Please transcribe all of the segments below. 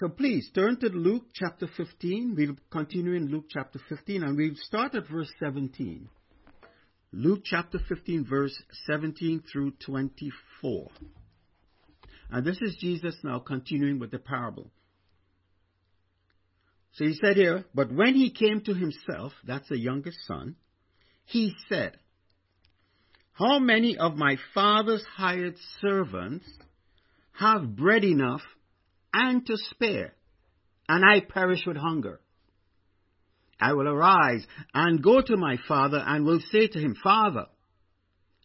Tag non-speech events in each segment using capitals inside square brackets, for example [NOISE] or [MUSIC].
So please turn to Luke chapter 15. We'll continue in Luke chapter 15 and we'll start at verse 17. Luke chapter 15, verse 17 through 24. And this is Jesus now continuing with the parable. So he said here, But when he came to himself, that's the youngest son, he said, How many of my father's hired servants have bread enough and to spare, and I perish with hunger? I will arise and go to my father and will say to him, Father,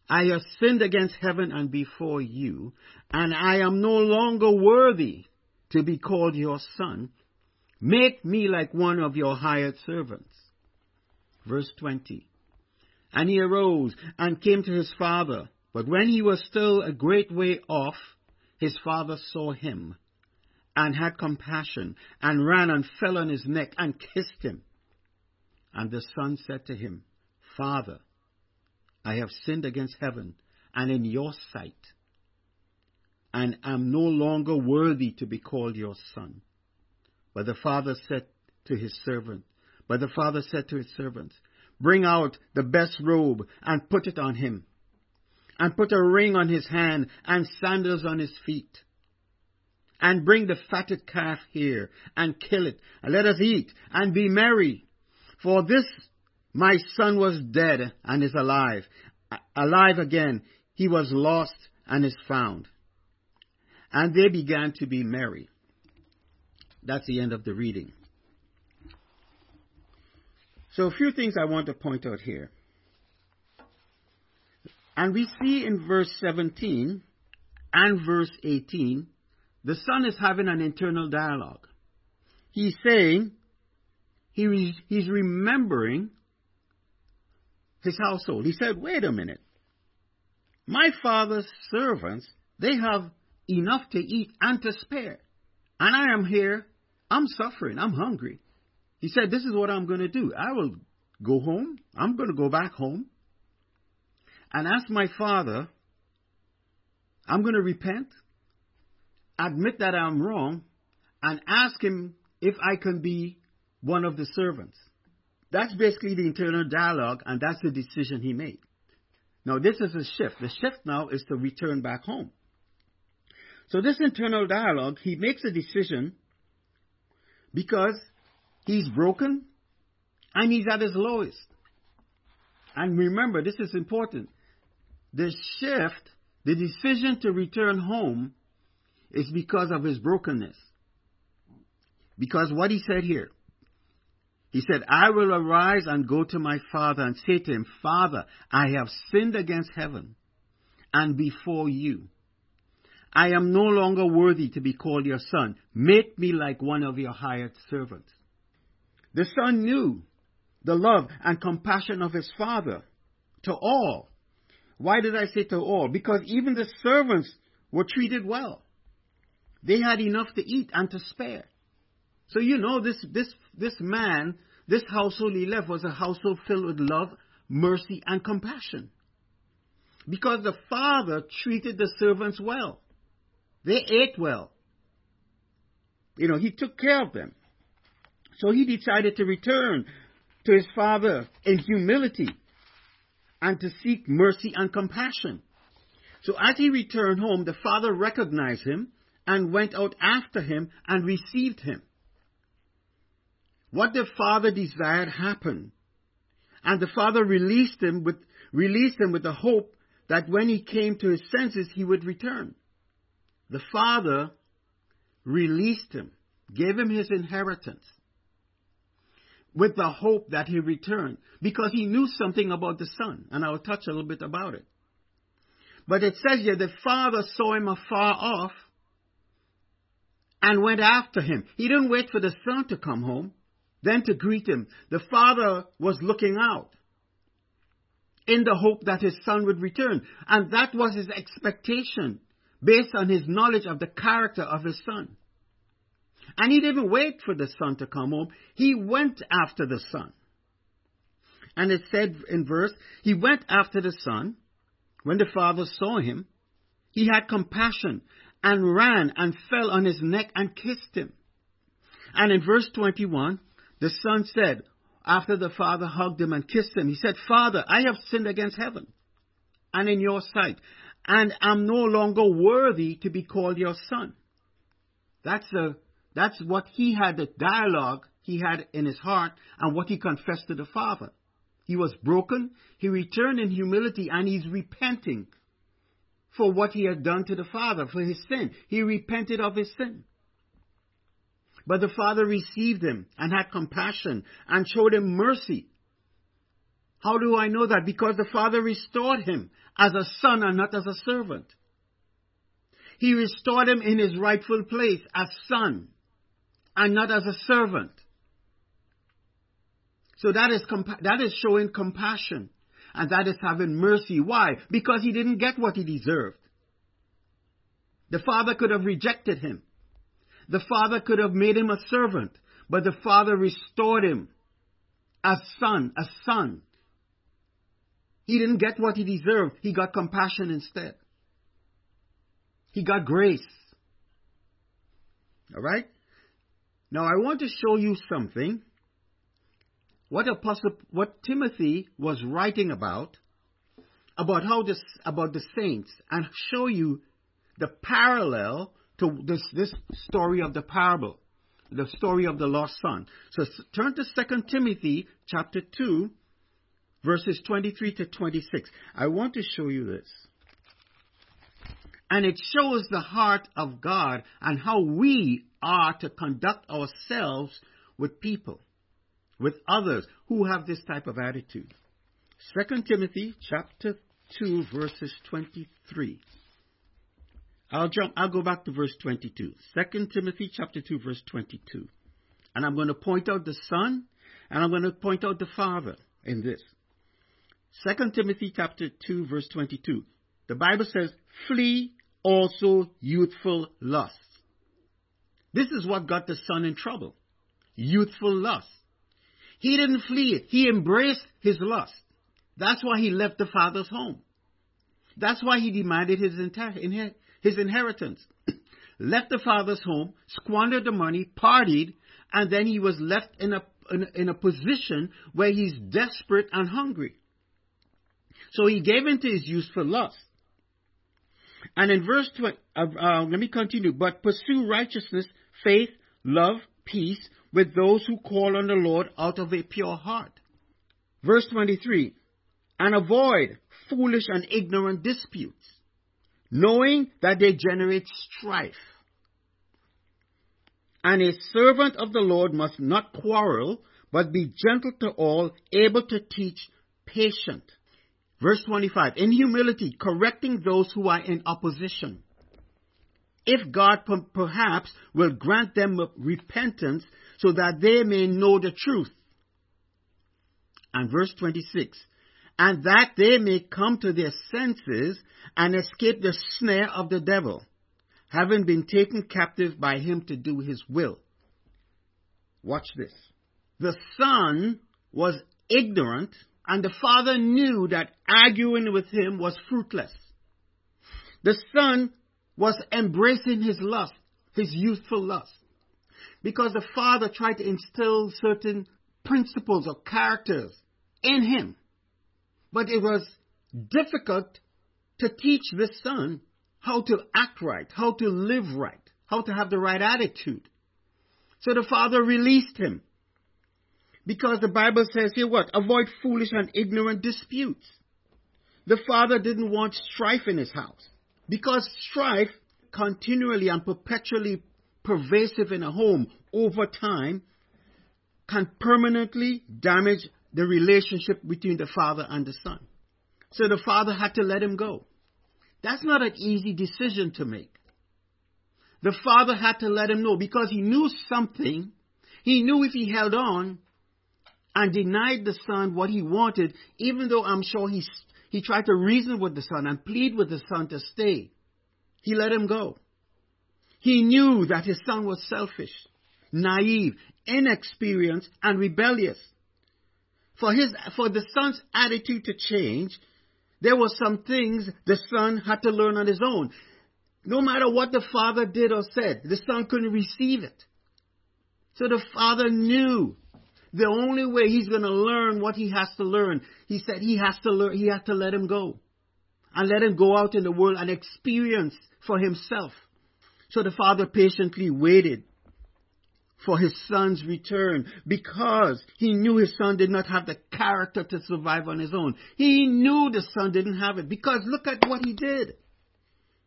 I have sinned against heaven and before you, and I am no longer worthy to be called your son. Make me like one of your hired servants. Verse 20. And he arose and came to his father. But when he was still a great way off, his father saw him and had compassion and ran and fell on his neck and kissed him. And the son said to him, Father, I have sinned against heaven and in your sight, and am no longer worthy to be called your son. But the father said to his servant, but the father said to his servants, Bring out the best robe and put it on him, and put a ring on his hand and sandals on his feet. And bring the fatted calf here and kill it, and let us eat and be merry. For this my son was dead and is alive, alive again. He was lost and is found. And they began to be merry. That's the end of the reading. So, a few things I want to point out here. And we see in verse 17 and verse 18, the son is having an internal dialogue. He's saying, he, he's remembering his household. He said, wait a minute. My father's servants, they have enough to eat and to spare. And I am here I'm suffering. I'm hungry. He said, This is what I'm going to do. I will go home. I'm going to go back home and ask my father, I'm going to repent, admit that I'm wrong, and ask him if I can be one of the servants. That's basically the internal dialogue, and that's the decision he made. Now, this is a shift. The shift now is to return back home. So, this internal dialogue, he makes a decision because he's broken and he's at his lowest. And remember, this is important. The shift, the decision to return home, is because of his brokenness. Because what he said here, he said, I will arise and go to my father and say to him, Father, I have sinned against heaven and before you. I am no longer worthy to be called your son. Make me like one of your hired servants. The son knew the love and compassion of his father to all. Why did I say to all? Because even the servants were treated well. They had enough to eat and to spare. So you know this this this man, this household he left was a household filled with love, mercy, and compassion. Because the father treated the servants well. They ate well. You know, he took care of them. So he decided to return to his father in humility and to seek mercy and compassion. So as he returned home, the father recognized him and went out after him and received him. What the father desired happened. And the father released him with, released him with the hope that when he came to his senses, he would return the father released him, gave him his inheritance with the hope that he returned because he knew something about the son. And I'll touch a little bit about it. But it says here the father saw him afar off and went after him. He didn't wait for the son to come home, then to greet him. The father was looking out in the hope that his son would return. And that was his expectation based on his knowledge of the character of his son. And he didn't wait for the son to come home. He went after the son. And it said in verse, he went after the son. When the father saw him, he had compassion and ran and fell on his neck and kissed him. And in verse 21, the son said, after the father hugged him and kissed him, he said, Father, I have sinned against heaven and in your sight, and am no longer worthy to be called your son. That's a, that's what he had, the dialogue he had in his heart and what he confessed to the father. He was broken, he returned in humility, and he's repenting for what he had done to the father, for his sin. He repented of his sin. But the father received him and had compassion and showed him mercy. How do I know that? Because the father restored him as a son and not as a servant. He restored him in his rightful place as son and not as a servant. So that is, that is showing compassion and that is having mercy. Why? Because he didn't get what he deserved. The father could have rejected him. The father could have made him a servant, but the father restored him as son, a son. He didn't get what he deserved. He got compassion instead. He got grace. All right? Now I want to show you something. What apostle, what Timothy was writing about, about how this, about the saints, and show you the parallel to this, this story of the parable, the story of the lost son. So turn to 2 Timothy chapter 2, verses 23 to 26. I want to show you this. And it shows the heart of God and how we are to conduct ourselves with people, with others who have this type of attitude. 2 Timothy chapter 2 verses 23. I'll jump, I'll go back to verse 22. 2 Timothy chapter 2 verse 22. And I'm going to point out the son and I'm going to point out the father in this. 2 Timothy chapter 2 verse 22. The Bible says, flee also youthful lusts. This is what got the son in trouble. Youthful lust. He didn't flee it. He embraced his lust. That's why he left the father's home. That's why he demanded his, his inheritance. [CLEARS THROAT] left the father's home, squandered the money, partied, and then he was left in a, in, in a position where he's desperate and hungry. So he gave into his useful lust. And in verse 20, uh, uh, let me continue. But pursue righteousness, faith, love, peace with those who call on the Lord out of a pure heart. Verse 23. And avoid foolish and ignorant disputes knowing that they generate strife. And a servant of the Lord must not quarrel, but be gentle to all, able to teach, patient. Verse 25, in humility, correcting those who are in opposition. If God perhaps will grant them repentance so that they may know the truth. And verse 26, and that they may come to their senses and escape the snare of the devil, having been taken captive by him to do his will. Watch this. The son was ignorant, and the father knew that arguing with him was fruitless. The son was embracing his lust, his youthful lust, because the father tried to instill certain principles or characters in him. But it was difficult to teach this son how to act right, how to live right, how to have the right attitude. So the father released him. Because the Bible says here what? Avoid foolish and ignorant disputes. The father didn't want strife in his house. Because strife continually and perpetually pervasive in a home over time can permanently damage the relationship between the father and the son. So the father had to let him go. That's not an easy decision to make. The father had to let him know because he knew something. He knew if he held on and denied the son what he wanted, even though I'm sure he, he tried to reason with the son and plead with the son to stay, he let him go. He knew that his son was selfish, naive, inexperienced, and rebellious. For his, for the son's attitude to change, there were some things the son had to learn on his own. No matter what the father did or said, the son couldn't receive it. So the father knew the only way he's going to learn what he has to learn, he said he has to learn, he had to let him go. And let him go out in the world and experience for himself. So the father patiently waited for his son's return because he knew his son did not have the character to survive on his own. He knew the son didn't have it because look at what he did.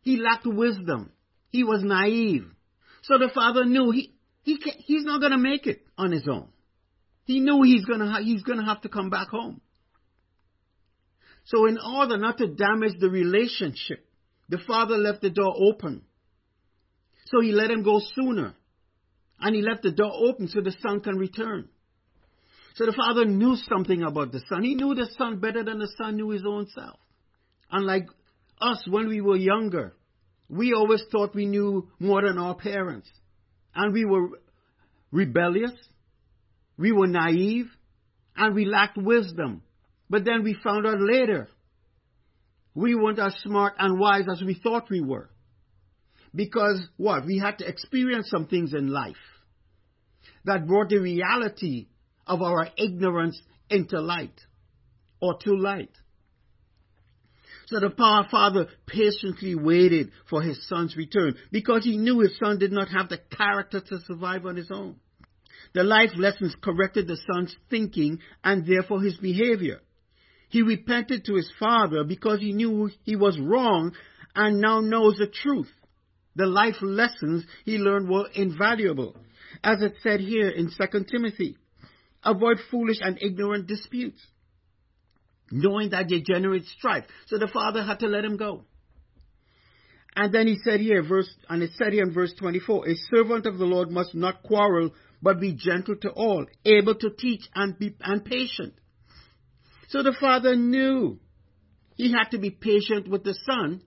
He lacked wisdom. He was naive. So the father knew he, he he's not going to make it on his own. He knew he's going to ha- he's going to have to come back home. So in order not to damage the relationship, the father left the door open. So he let him go sooner. And he left the door open so the son can return. So the father knew something about the son. He knew the son better than the son knew his own self. Unlike us when we were younger, we always thought we knew more than our parents. And we were rebellious, we were naive, and we lacked wisdom. But then we found out later we weren't as smart and wise as we thought we were. Because what? We had to experience some things in life that brought the reality of our ignorance into light or to light. So the power father patiently waited for his son's return because he knew his son did not have the character to survive on his own. The life lessons corrected the son's thinking and therefore his behavior. He repented to his father because he knew he was wrong and now knows the truth. The life lessons he learned were invaluable. As it said here in 2 Timothy, avoid foolish and ignorant disputes, knowing that they generate strife. So the father had to let him go. And then he said here, verse, and it said here in verse 24, a servant of the Lord must not quarrel, but be gentle to all, able to teach and be, and patient. So the father knew he had to be patient with the son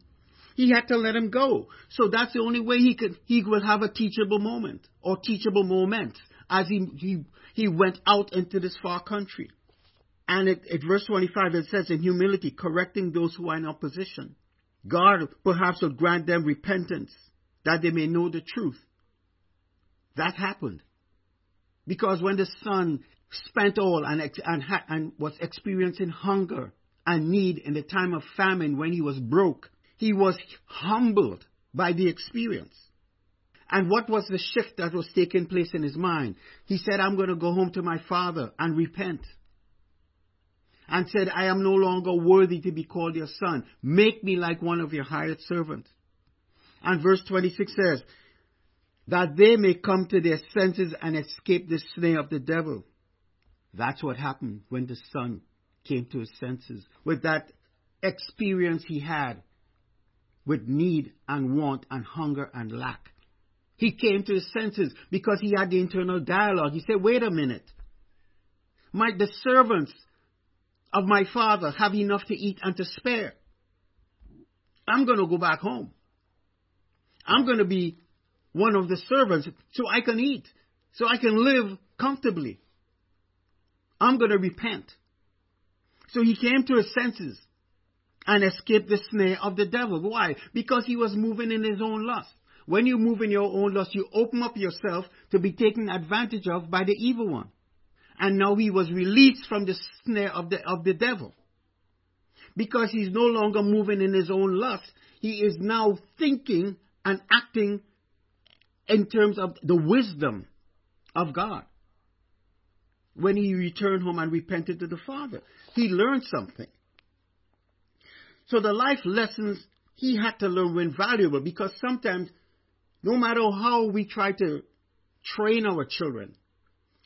he had to let him go. So that's the only way he could he would have a teachable moment or teachable moments as he he he went out into this far country. And at verse 25 it says, in humility, correcting those who are in opposition. God perhaps will grant them repentance that they may know the truth. That happened. Because when the son spent all and, and, and was experiencing hunger and need in the time of famine when he was broke, he was humbled by the experience. And what was the shift that was taking place in his mind? He said, I'm going to go home to my father and repent. And said, I am no longer worthy to be called your son. Make me like one of your hired servants. And verse 26 says, that they may come to their senses and escape the snare of the devil. That's what happened when the son came to his senses. With that experience he had with need and want and hunger and lack. He came to his senses because he had the internal dialogue. He said, wait a minute. Might the servants of my father have enough to eat and to spare. I'm going to go back home. I'm going to be one of the servants so I can eat, so I can live comfortably. I'm going to repent. So he came to his senses and escape the snare of the devil. Why? Because he was moving in his own lust. When you move in your own lust, you open up yourself to be taken advantage of by the evil one. And now he was released from the snare of the, of the devil. Because he's no longer moving in his own lust, he is now thinking and acting in terms of the wisdom of God. When he returned home and repented to the Father, he learned something. So the life lessons he had to learn were invaluable because sometimes, no matter how we try to train our children,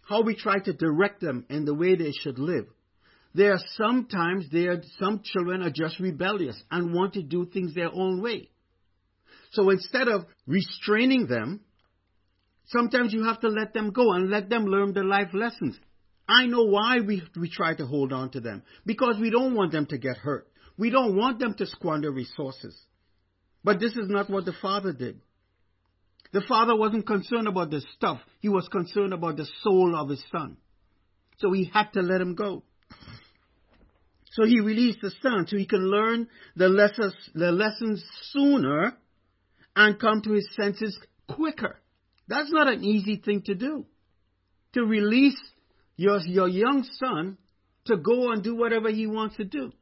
how we try to direct them in the way they should live, there are sometimes there some children are just rebellious and want to do things their own way. So instead of restraining them, sometimes you have to let them go and let them learn the life lessons. I know why we, we try to hold on to them. Because we don't want them to get hurt. We don't want them to squander resources. But this is not what the father did. The father wasn't concerned about the stuff. He was concerned about the soul of his son. So he had to let him go. So he released the son so he can learn the lessons, the lessons sooner and come to his senses quicker. That's not an easy thing to do. to release your, your young son to go and do whatever he wants to do.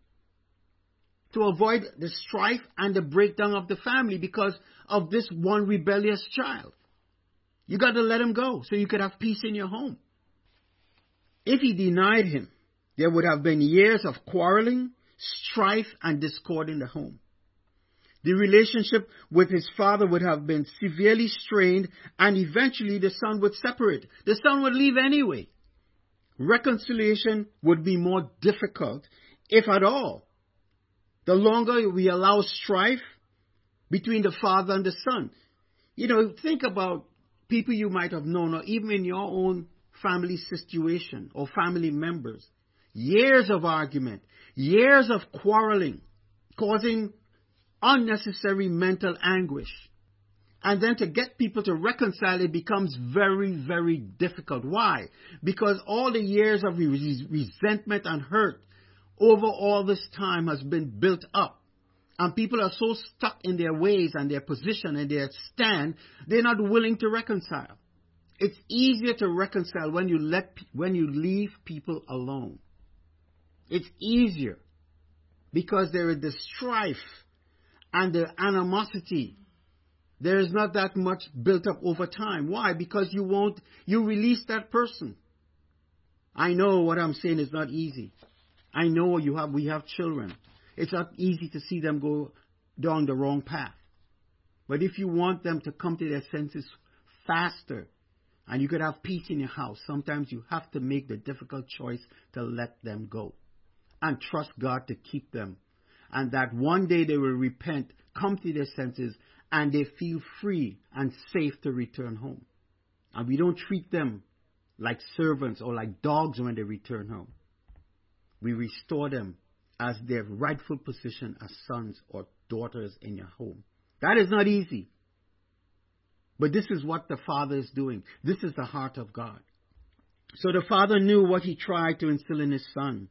To avoid the strife and the breakdown of the family because of this one rebellious child. You got to let him go so you could have peace in your home. If he denied him, there would have been years of quarreling, strife, and discord in the home. The relationship with his father would have been severely strained, and eventually the son would separate. The son would leave anyway. Reconciliation would be more difficult, if at all. The longer we allow strife between the father and the son. You know, think about people you might have known, or even in your own family situation or family members. Years of argument, years of quarreling, causing unnecessary mental anguish. And then to get people to reconcile it becomes very, very difficult. Why? Because all the years of resentment and hurt over all this time has been built up. And people are so stuck in their ways and their position and their stand, they're not willing to reconcile. It's easier to reconcile when you let when you leave people alone. It's easier because there is the strife and the animosity. There is not that much built up over time. Why? Because you won't you release that person. I know what I'm saying is not easy. I know you have we have children. It's not easy to see them go down the wrong path. But if you want them to come to their senses faster, and you could have peace in your house, sometimes you have to make the difficult choice to let them go and trust God to keep them. And that one day they will repent, come to their senses, and they feel free and safe to return home. And we don't treat them like servants or like dogs when they return home. We restore them as their rightful position as sons or daughters in your home. That is not easy. But this is what the Father is doing. This is the heart of God. So the Father knew what he tried to instill in his Son.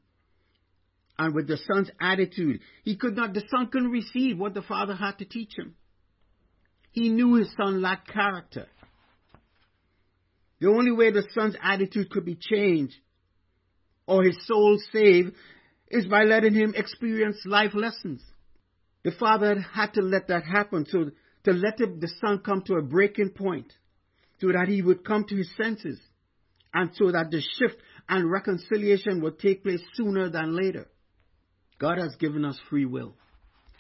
And with the Son's attitude, he could not, the Son couldn't receive what the Father had to teach him. He knew his Son lacked character. The only way the Son's attitude could be changed or his soul saved is by letting him experience life lessons. The father had to let that happen, so to let the son come to a breaking point, so that he would come to his senses, and so that the shift and reconciliation would take place sooner than later. God has given us free will,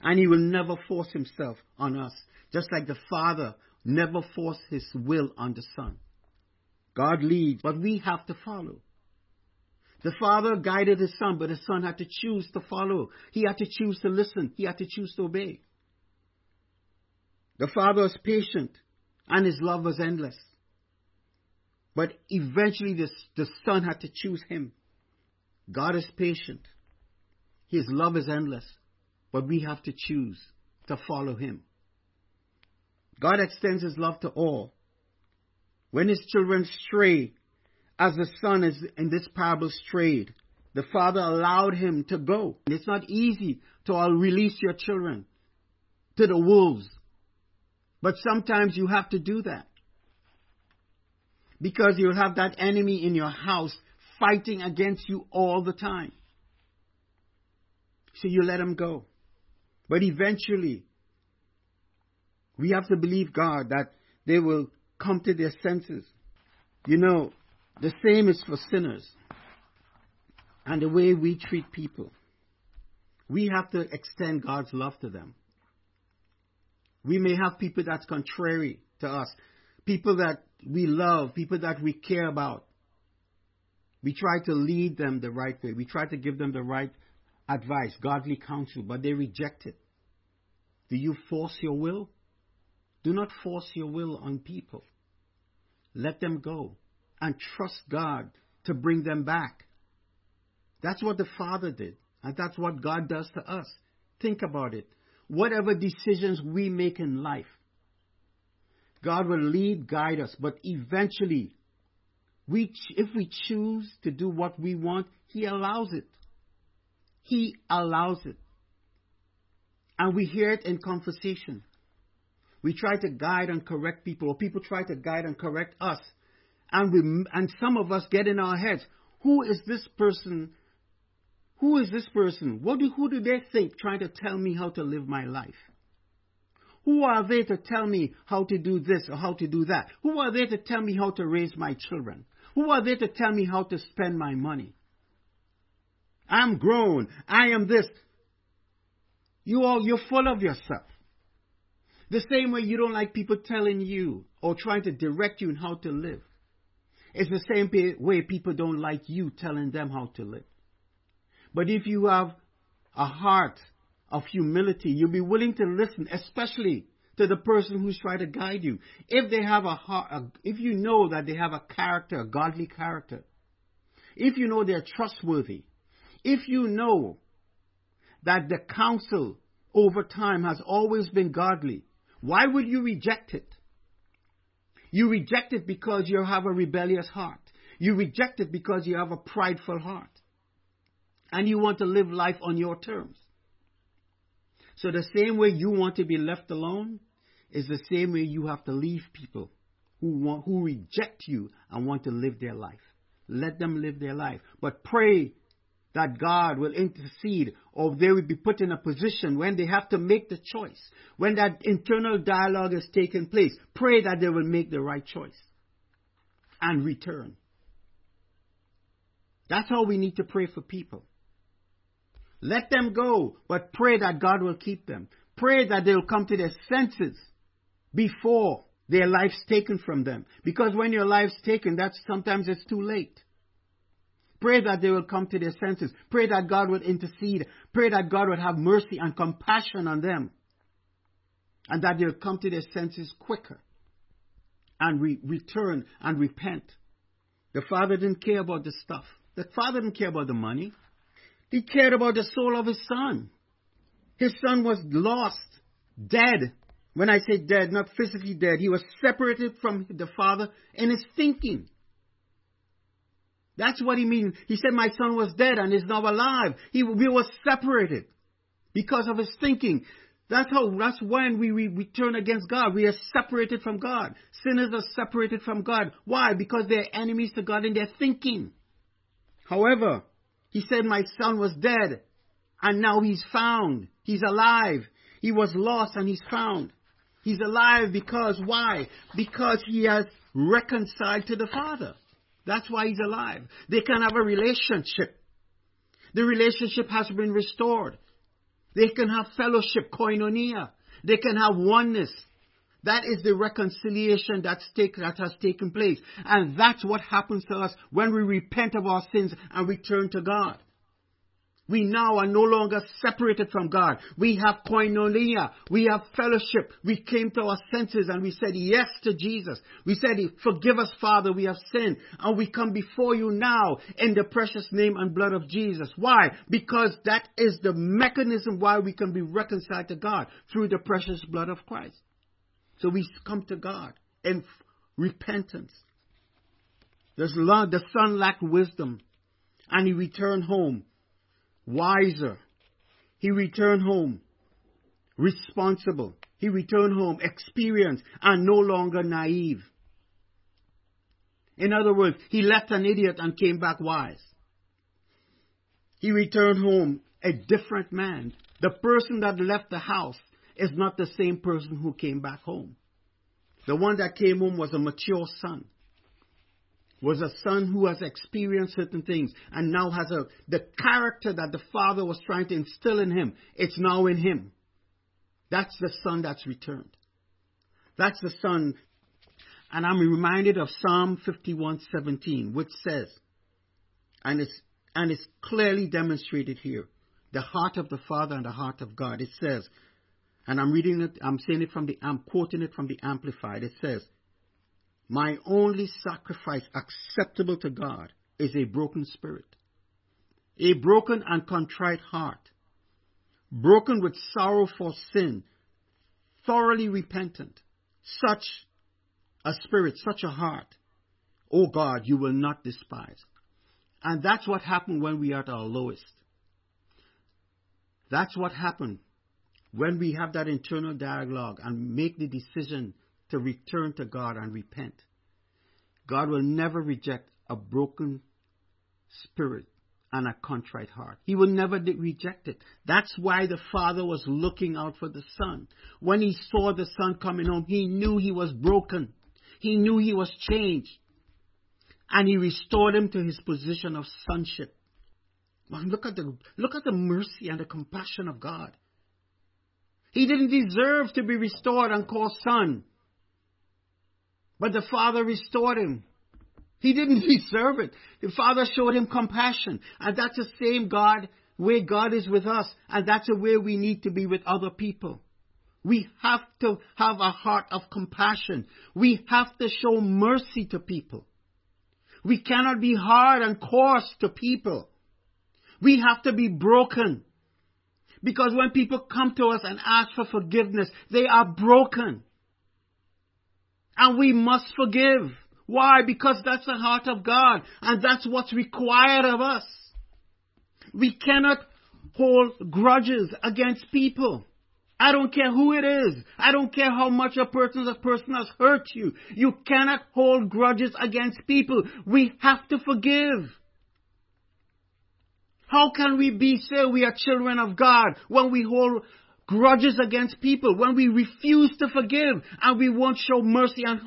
and he will never force himself on us, just like the father never forced his will on the son. God leads, but we have to follow. The father guided his son, but the son had to choose to follow. He had to choose to listen. He had to choose to obey. The father was patient, and his love was endless. But eventually, the, the son had to choose him. God is patient. His love is endless. But we have to choose to follow him. God extends his love to all. When his children stray, as the son is in this parable strayed. The father allowed him to go. It's not easy to release your children to the wolves. But sometimes you have to do that. Because you have that enemy in your house fighting against you all the time. So you let him go. But eventually, we have to believe God that they will come to their senses. You know, the same is for sinners and the way we treat people. We have to extend God's love to them. We may have people that's contrary to us, people that we love, people that we care about. We try to lead them the right way. We try to give them the right advice, godly counsel, but they reject it. Do you force your will? Do not force your will on people. Let them go and trust God to bring them back. That's what the Father did, and that's what God does to us. Think about it. Whatever decisions we make in life, God will lead, guide us, but eventually, we, if we choose to do what we want, He allows it. He allows it. And we hear it in conversation. We try to guide and correct people, or people try to guide and correct us, And, we, and some of us get in our heads, who is this person? Who is this person? What do, who do they think trying to tell me how to live my life? Who are they to tell me how to do this or how to do that? Who are they to tell me how to raise my children? Who are they to tell me how to spend my money? I'm grown. I am this. You all, you're full of yourself. The same way you don't like people telling you or trying to direct you in how to live. It's the same way people don't like you telling them how to live. But if you have a heart of humility, you'll be willing to listen, especially to the person who's trying to guide you. If they have a heart, if you know that they have a character, a godly character, if you know they're trustworthy, if you know that the counsel over time has always been godly, why would you reject it? You reject it because you have a rebellious heart. You reject it because you have a prideful heart. And you want to live life on your terms. So the same way you want to be left alone is the same way you have to leave people who want, who reject you and want to live their life. Let them live their life. But pray that God will intercede or they will be put in a position when they have to make the choice. When that internal dialogue is taking place, pray that they will make the right choice and return. That's how we need to pray for people. Let them go, but pray that God will keep them. Pray that they will come to their senses before their life's taken from them. Because when your life's taken, that's sometimes it's too late. Pray that they will come to their senses. Pray that God would intercede. Pray that God would have mercy and compassion on them. And that they'll come to their senses quicker and re- return and repent. The father didn't care about the stuff. The father didn't care about the money. He cared about the soul of his son. His son was lost, dead. When I say dead, not physically dead, he was separated from the father in his thinking. That's what he means. He said, My son was dead and is now alive. He, we were separated because of his thinking. That's how, that's when we, we, we turn against God. We are separated from God. Sinners are separated from God. Why? Because they're enemies to God in their thinking. However, he said, My son was dead and now he's found. He's alive. He was lost and he's found. He's alive because why? Because he has reconciled to the Father. That's why he's alive. They can have a relationship. The relationship has been restored. They can have fellowship, koinonia. They can have oneness. That is the reconciliation that's take, that has taken place. And that's what happens to us when we repent of our sins and return to God. We now are no longer separated from God. We have koinonia. We have fellowship. We came to our senses and we said yes to Jesus. We said, forgive us, Father, we have sinned. And we come before you now in the precious name and blood of Jesus. Why? Because that is the mechanism why we can be reconciled to God through the precious blood of Christ. So we come to God in repentance. The son lacked wisdom and he returned home wiser. He returned home responsible. He returned home experienced and no longer naive. In other words, he left an idiot and came back wise. He returned home a different man. The person that left the house is not the same person who came back home. The one that came home was a mature son was a son who has experienced certain things and now has a the character that the father was trying to instill in him it's now in him. That's the son that's returned. That's the son. And i'm reminded of psalm 51:17 which says and it's and it's clearly demonstrated here the heart of the father and the heart of god. It says and i'm reading it i'm saying it from the i'm quoting it from the amplified. It says my only sacrifice acceptable to God is a broken spirit, a broken and contrite heart, broken with sorrow for sin, thoroughly repentant. Such a spirit, such a heart, oh God, you will not despise. And that's what happened when we are at our lowest. That's what happened when we have that internal dialogue and make the decision to return to God and repent. God will never reject a broken spirit and a contrite heart. He will never reject it. That's why the father was looking out for the son. When he saw the son coming home, he knew he was broken. He knew he was changed. And he restored him to his position of sonship. look at the, look at the mercy and the compassion of God. He didn't deserve to be restored and called son. But the father restored him. He didn't [LAUGHS] deserve it. The Father showed him compassion. And that's the same God, way God is with us. And that's the way we need to be with other people. We have to have a heart of compassion. We have to show mercy to people. We cannot be hard and coarse to people. We have to be broken. Because when people come to us and ask for forgiveness, they are broken. And we must forgive. Why? Because that's the heart of God, and that's what's required of us. We cannot hold grudges against people. I don't care who it is. I don't care how much a person, a person has hurt you. You cannot hold grudges against people. We have to forgive. How can we be say we are children of God when we hold grudges against people, when we refuse to forgive and we won't show mercy and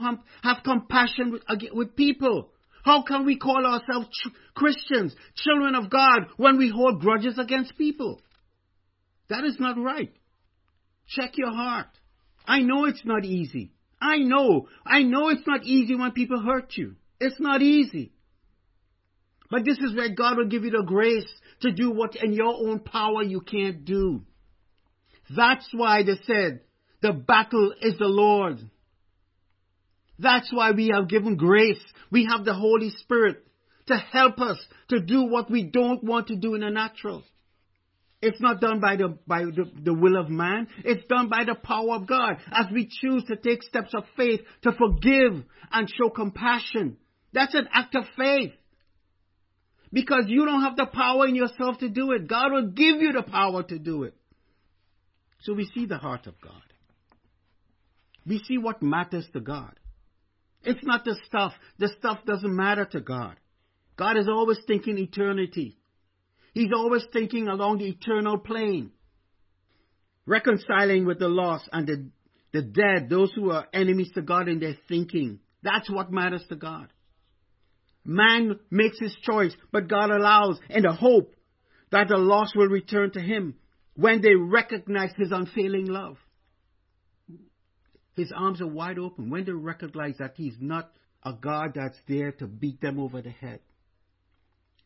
have compassion with, people? How can we call ourselves Christians, children of God, when we hold grudges against people? That is not right. Check your heart. I know it's not easy. I know. I know it's not easy when people hurt you. It's not easy. But this is where God will give you the grace to do what in your own power you can't do. That's why they said, the battle is the Lord. That's why we have given grace. We have the Holy Spirit to help us to do what we don't want to do in the natural. It's not done by the, by the, the will of man. It's done by the power of God as we choose to take steps of faith to forgive and show compassion. That's an act of faith. Because you don't have the power in yourself to do it. God will give you the power to do it. So we see the heart of God. We see what matters to God. It's not the stuff. The stuff doesn't matter to God. God is always thinking eternity. He's always thinking along the eternal plane. Reconciling with the lost and the, the dead, those who are enemies to God in their thinking. That's what matters to God. Man makes his choice, but God allows in the hope that the lost will return to him when they recognize His unfailing love. His arms are wide open when they recognize that He's not a God that's there to beat them over the head.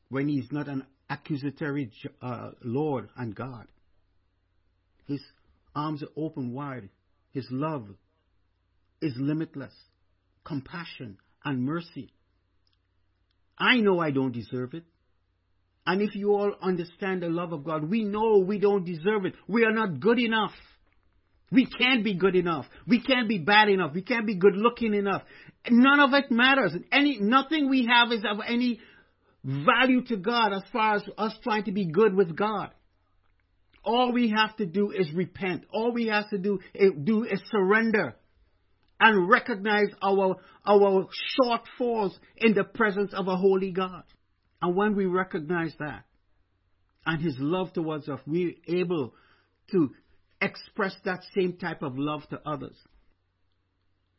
When He's not an accusatory uh, Lord and God. His arms are open wide. His love is limitless. Compassion and mercy. I know I don't deserve it. And if you all understand the love of God, we know we don't deserve it. We are not good enough. We can't be good enough. We can't be bad enough. We can't be good looking enough. None of it matters. Any, nothing we have is of any value to God as far as us trying to be good with God. All we have to do is repent. All we have to do is, do is surrender and recognize our, our shortfalls in the presence of a holy God. And when we recognize that and His love towards us, we're able to express that same type of love to others.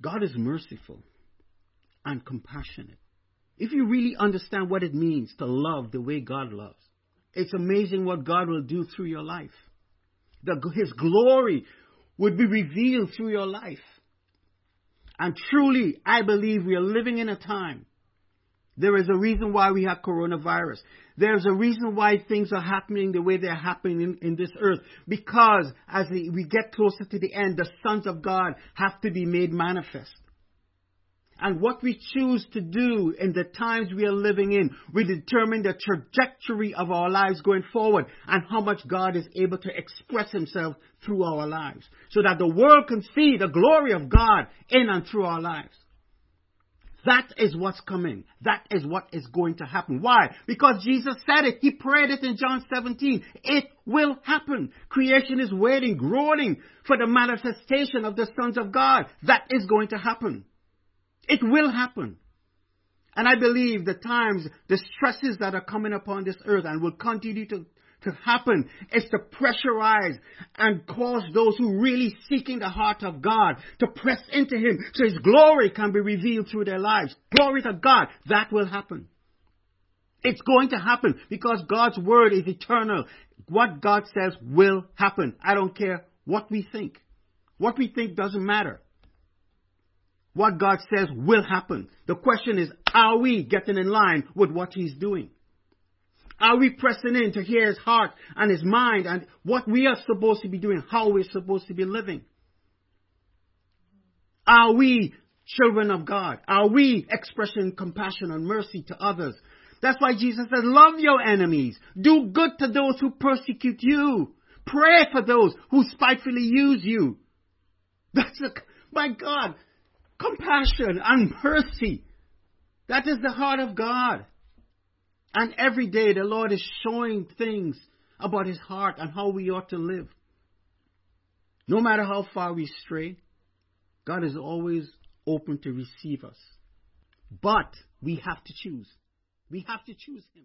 God is merciful and compassionate. If you really understand what it means to love the way God loves, it's amazing what God will do through your life. The, his glory would be revealed through your life. And truly, I believe we are living in a time there is a reason why we have coronavirus. There's a reason why things are happening the way they're happening in, in this earth. Because as we, we get closer to the end, the sons of God have to be made manifest. And what we choose to do in the times we are living in will determine the trajectory of our lives going forward and how much God is able to express Himself through our lives. So that the world can see the glory of God in and through our lives. That is what's coming. That is what is going to happen. Why? Because Jesus said it. He prayed it in John 17. It will happen. Creation is waiting, groaning for the manifestation of the sons of God. That is going to happen. It will happen. And I believe the times, the stresses that are coming upon this earth and will continue to, to happen is to pressurize and cause those who really seeking the heart of God to press into Him so His glory can be revealed through their lives. Glory to God. That will happen. It's going to happen because God's word is eternal. What God says will happen. I don't care what we think. What we think doesn't matter. What God says will happen. The question is, are we getting in line with what He's doing? Are we pressing in to hear His heart and His mind and what we are supposed to be doing, how we're supposed to be living? Are we children of God? Are we expressing compassion and mercy to others? That's why Jesus says, love your enemies. Do good to those who persecute you. Pray for those who spitefully use you. [LAUGHS] That's a, my God, compassion and mercy. That is the heart of God. And every day the Lord is showing things about His heart and how we ought to live. No matter how far we stray, God is always open to receive us. But we have to choose. We have to choose Him.